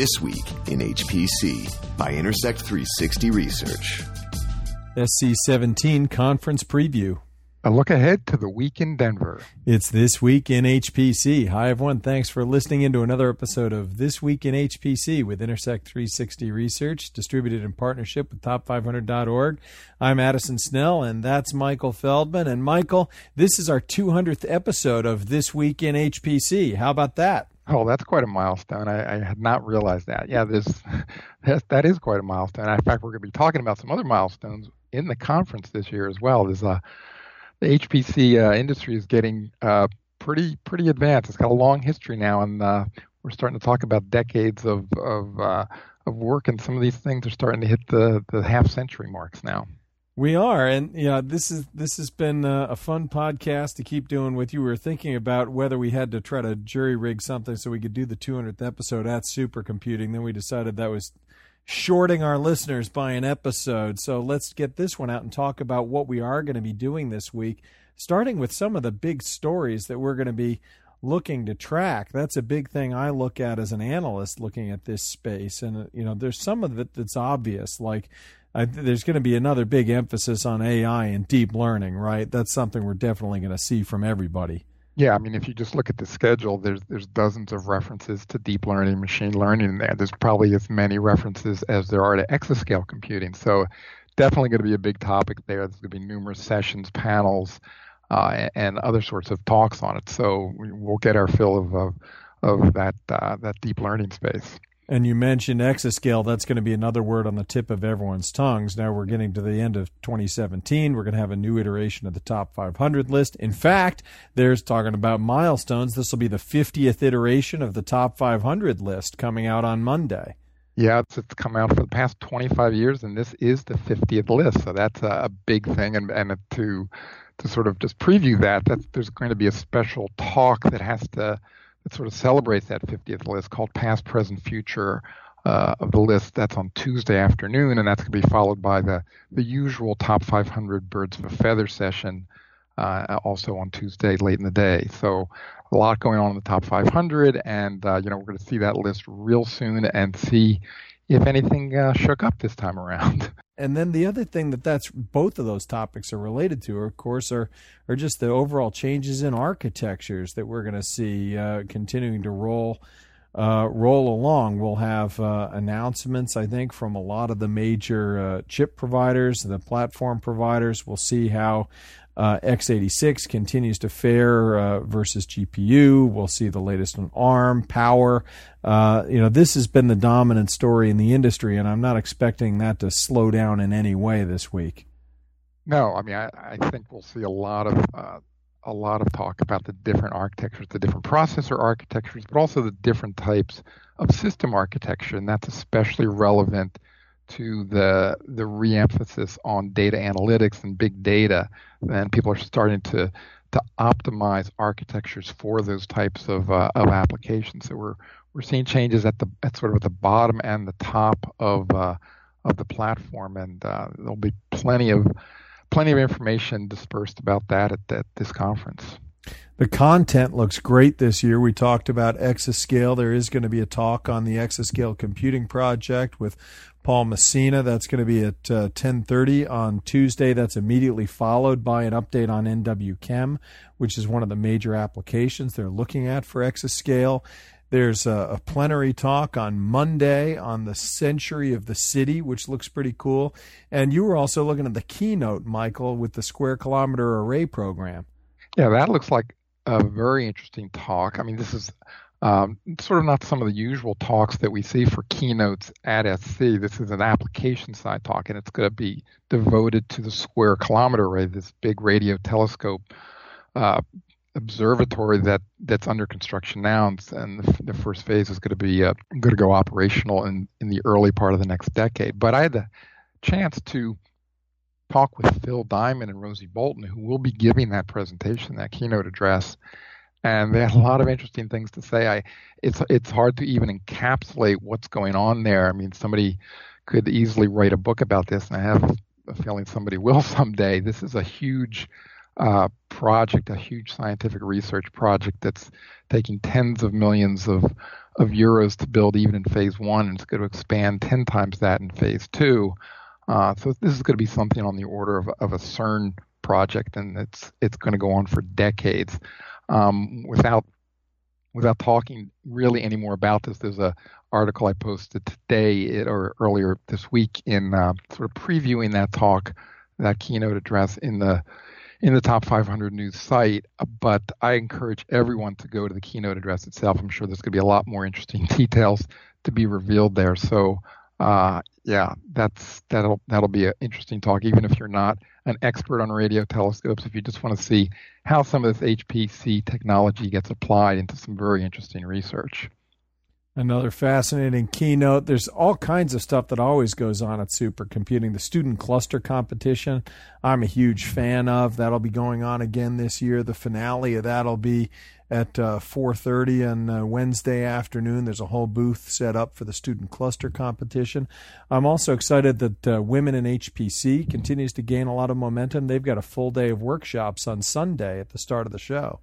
This Week in HPC by Intersect 360 Research. SC17 Conference Preview. A look ahead to the week in Denver. It's This Week in HPC. Hi, everyone. Thanks for listening into another episode of This Week in HPC with Intersect 360 Research, distributed in partnership with Top500.org. I'm Addison Snell, and that's Michael Feldman. And Michael, this is our 200th episode of This Week in HPC. How about that? Oh, that's quite a milestone. I, I had not realized that. Yeah, this that, is quite a milestone. In fact, we're going to be talking about some other milestones in the conference this year as well. There's a the HPC uh, industry is getting uh, pretty pretty advanced. It's got a long history now, and uh, we're starting to talk about decades of of, uh, of work, and some of these things are starting to hit the the half century marks now. We are, and know, this is this has been a, a fun podcast to keep doing with you. We were thinking about whether we had to try to jury rig something so we could do the 200th episode at supercomputing. Then we decided that was shorting our listeners by an episode. So let's get this one out and talk about what we are going to be doing this week, starting with some of the big stories that we're going to be looking to track. That's a big thing I look at as an analyst looking at this space. And, you know, there's some of it that's obvious, like I, there's going to be another big emphasis on AI and deep learning, right? That's something we're definitely going to see from everybody. Yeah, I mean, if you just look at the schedule, there's there's dozens of references to deep learning, machine learning in there. There's probably as many references as there are to exascale computing. So, definitely going to be a big topic there. There's going to be numerous sessions, panels, uh, and other sorts of talks on it. So we'll get our fill of of, of that uh, that deep learning space. And you mentioned exascale. That's going to be another word on the tip of everyone's tongues. Now we're getting to the end of 2017. We're going to have a new iteration of the top 500 list. In fact, there's talking about milestones. This will be the 50th iteration of the top 500 list coming out on Monday. Yeah, it's, it's come out for the past 25 years, and this is the 50th list. So that's a, a big thing. And, and to to sort of just preview that, that there's going to be a special talk that has to that sort of celebrates that 50th list called Past, Present, Future uh, of the list. That's on Tuesday afternoon, and that's going to be followed by the, the usual top 500 birds of a feather session uh, also on Tuesday late in the day. So a lot going on in the top 500, and uh, you know we're going to see that list real soon and see if anything uh, shook up this time around. And then the other thing that that's both of those topics are related to, of course, are are just the overall changes in architectures that we're going to see uh, continuing to roll uh, roll along. We'll have uh, announcements, I think, from a lot of the major uh, chip providers, the platform providers. We'll see how uh, x86 continues to fare uh, versus GPU. We'll see the latest on ARM, power. Uh, you know, this has been the dominant story in the industry, and I'm not expecting that to slow down in any way this week. No, I mean, I, I think we'll see a lot of uh, a lot of talk about the different architectures, the different processor architectures, but also the different types of system architecture, and that's especially relevant to the the reemphasis on data analytics and big data, and people are starting to to optimize architectures for those types of uh, of applications. So we're we're seeing changes at the at sort of at the bottom and the top of uh, of the platform, and uh, there'll be plenty of plenty of information dispersed about that at, at this conference. The content looks great this year. We talked about Exascale. There is going to be a talk on the Exascale Computing Project with Paul Messina. That's going to be at uh, 10:30 on Tuesday. That's immediately followed by an update on NWChem, which is one of the major applications they're looking at for Exascale. There's a, a, plenary talk on Monday on the century of the city, which looks pretty cool. And you were also looking at the keynote, Michael, with the square kilometer array program. Yeah, that looks like a very interesting talk. I mean, this is um, sort of not some of the usual talks that we see for keynotes at SC. This is an application side talk, and it's going to be devoted to the Square Kilometer Array, this big radio telescope uh, observatory that that's under construction now, and the, the first phase is going to be uh, going to go operational in in the early part of the next decade. But I had the chance to talk with Phil Diamond and Rosie Bolton, who will be giving that presentation, that keynote address and they had a lot of interesting things to say. I, it's it's hard to even encapsulate what's going on there. I mean, somebody could easily write a book about this, and I have a feeling somebody will someday. This is a huge uh, project, a huge scientific research project that's taking tens of millions of of euros to build even in phase one, and it's going to expand 10 times that in phase two. Uh, so this is going to be something on the order of, of a CERN project, and it's it's going to go on for decades. Um, without without talking really any more about this, there's a article I posted today it, or earlier this week in uh, sort of previewing that talk, that keynote address in the in the top 500 news site. But I encourage everyone to go to the keynote address itself. I'm sure there's going to be a lot more interesting details to be revealed there. So uh, yeah, that's that'll that'll be an interesting talk. Even if you're not an expert on radio telescopes, if you just want to see how some of this HPC technology gets applied into some very interesting research. Another fascinating keynote. There's all kinds of stuff that always goes on at supercomputing. The student cluster competition, I'm a huge fan of. That'll be going on again this year. The finale of that'll be at uh, 4:30 on uh, Wednesday afternoon. There's a whole booth set up for the student cluster competition. I'm also excited that uh, Women in HPC continues to gain a lot of momentum. They've got a full day of workshops on Sunday at the start of the show.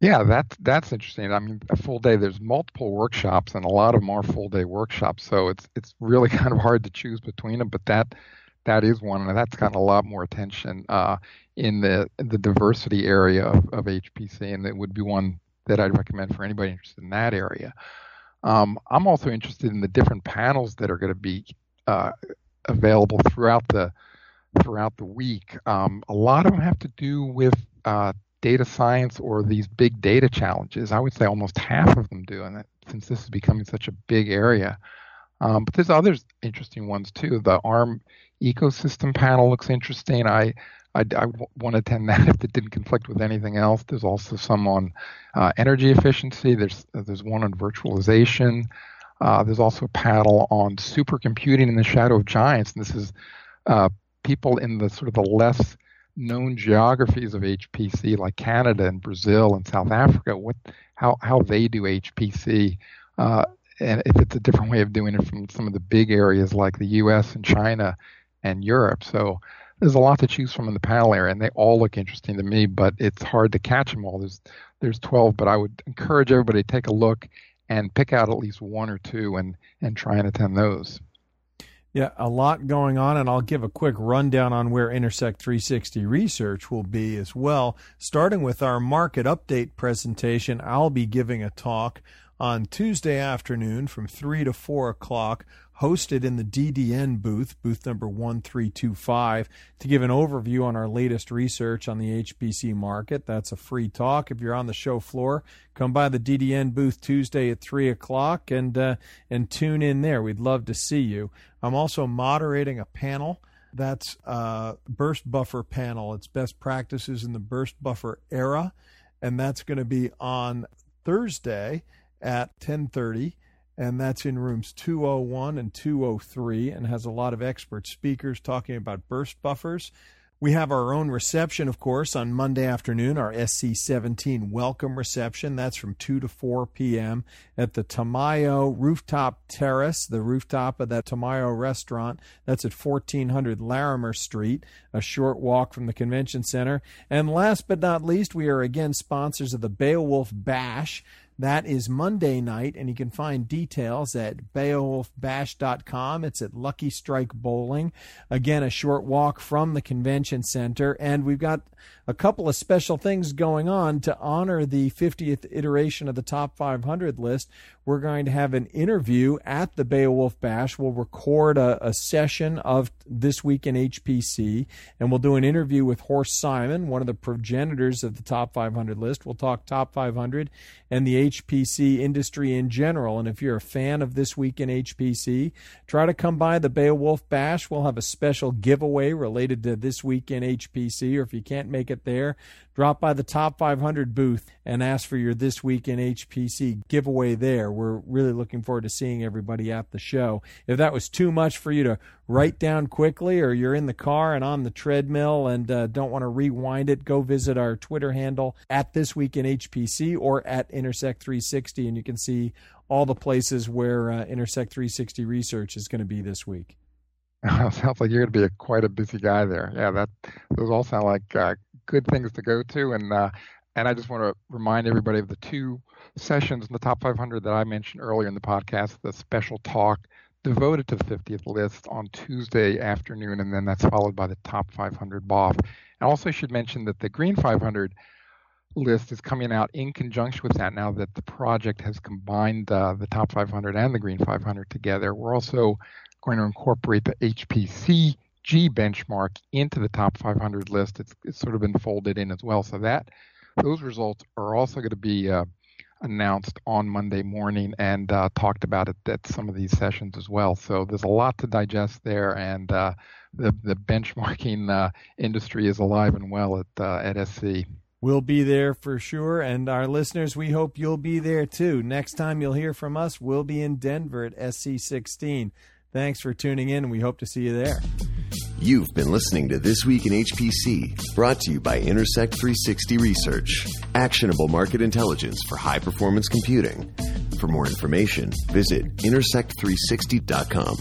Yeah, that's that's interesting. I mean, a full day. There's multiple workshops, and a lot of them are full day workshops. So it's it's really kind of hard to choose between them. But that that is one, and that's gotten a lot more attention uh, in the the diversity area of, of HPC, and it would be one that I'd recommend for anybody interested in that area. Um, I'm also interested in the different panels that are going to be uh, available throughout the throughout the week. Um, a lot of them have to do with uh, data science or these big data challenges. I would say almost half of them do, and since this is becoming such a big area. Um, but there's others interesting ones too. The ARM ecosystem panel looks interesting. I I, I want to attend that if it didn't conflict with anything else. There's also some on uh, energy efficiency. There's there's one on virtualization. Uh, there's also a panel on supercomputing in the shadow of giants, and this is uh, people in the sort of the less known geographies of HPC, like Canada and Brazil and South Africa, what how how they do HPC, uh, and if it's a different way of doing it from some of the big areas like the U.S. and China and Europe. So there's a lot to choose from in the panel area, and they all look interesting to me. But it's hard to catch them all. There's there's 12, but I would encourage everybody to take a look and pick out at least one or two and and try and attend those. Yeah, a lot going on, and I'll give a quick rundown on where Intersect 360 research will be as well. Starting with our market update presentation, I'll be giving a talk on Tuesday afternoon from 3 to 4 o'clock hosted in the DDN booth, booth number 1325, to give an overview on our latest research on the HPC market. That's a free talk. If you're on the show floor, come by the DDN booth Tuesday at 3 o'clock and, uh, and tune in there. We'd love to see you. I'm also moderating a panel. That's a burst buffer panel. It's best practices in the burst buffer era, and that's going to be on Thursday at 1030 and that's in rooms 201 and 203 and has a lot of expert speakers talking about burst buffers. We have our own reception, of course, on Monday afternoon, our SC17 welcome reception. That's from 2 to 4 p.m. at the Tamayo Rooftop Terrace, the rooftop of that Tamayo restaurant. That's at 1400 Larimer Street, a short walk from the convention center. And last but not least, we are again sponsors of the Beowulf Bash. That is Monday night, and you can find details at beowulfbash.com. It's at Lucky Strike Bowling. Again, a short walk from the convention center, and we've got a couple of special things going on to honor the 50th iteration of the Top 500 list. We're going to have an interview at the Beowulf Bash. We'll record a, a session of This Week in HPC, and we'll do an interview with Horst Simon, one of the progenitors of the Top 500 list. We'll talk Top 500 and the HPC industry in general. And if you're a fan of This Week in HPC, try to come by the Beowulf Bash. We'll have a special giveaway related to This Week in HPC, or if you can't make it there, drop by the Top 500 booth and ask for your This Week in HPC giveaway there. We're really looking forward to seeing everybody at the show. If that was too much for you to write down quickly, or you're in the car and on the treadmill and uh, don't want to rewind it, go visit our Twitter handle at This Week in HPC or at Intersect 360, and you can see all the places where uh, Intersect 360 research is going to be this week. sounds like you're going to be a, quite a busy guy there. Yeah, that those all sound like uh, good things to go to. And uh, and I just want to remind everybody of the two sessions in the top 500 that I mentioned earlier in the podcast. The special talk devoted to the 50th list on Tuesday afternoon, and then that's followed by the top 500 BOF. I also should mention that the Green 500 list is coming out in conjunction with that now that the project has combined uh, the top 500 and the Green 500 together. We're also going to incorporate the HPC G benchmark into the top 500 list. It's, it's sort of been folded in as well. So that those results are also going to be uh, announced on Monday morning and uh, talked about it at some of these sessions as well. So there's a lot to digest there, and uh, the the benchmarking uh, industry is alive and well at uh, at SC. We'll be there for sure, and our listeners, we hope you'll be there too. Next time you'll hear from us, we'll be in Denver at SC16. Thanks for tuning in, we hope to see you there. You've been listening to This Week in HPC, brought to you by Intersect 360 Research, actionable market intelligence for high performance computing. For more information, visit intersect360.com.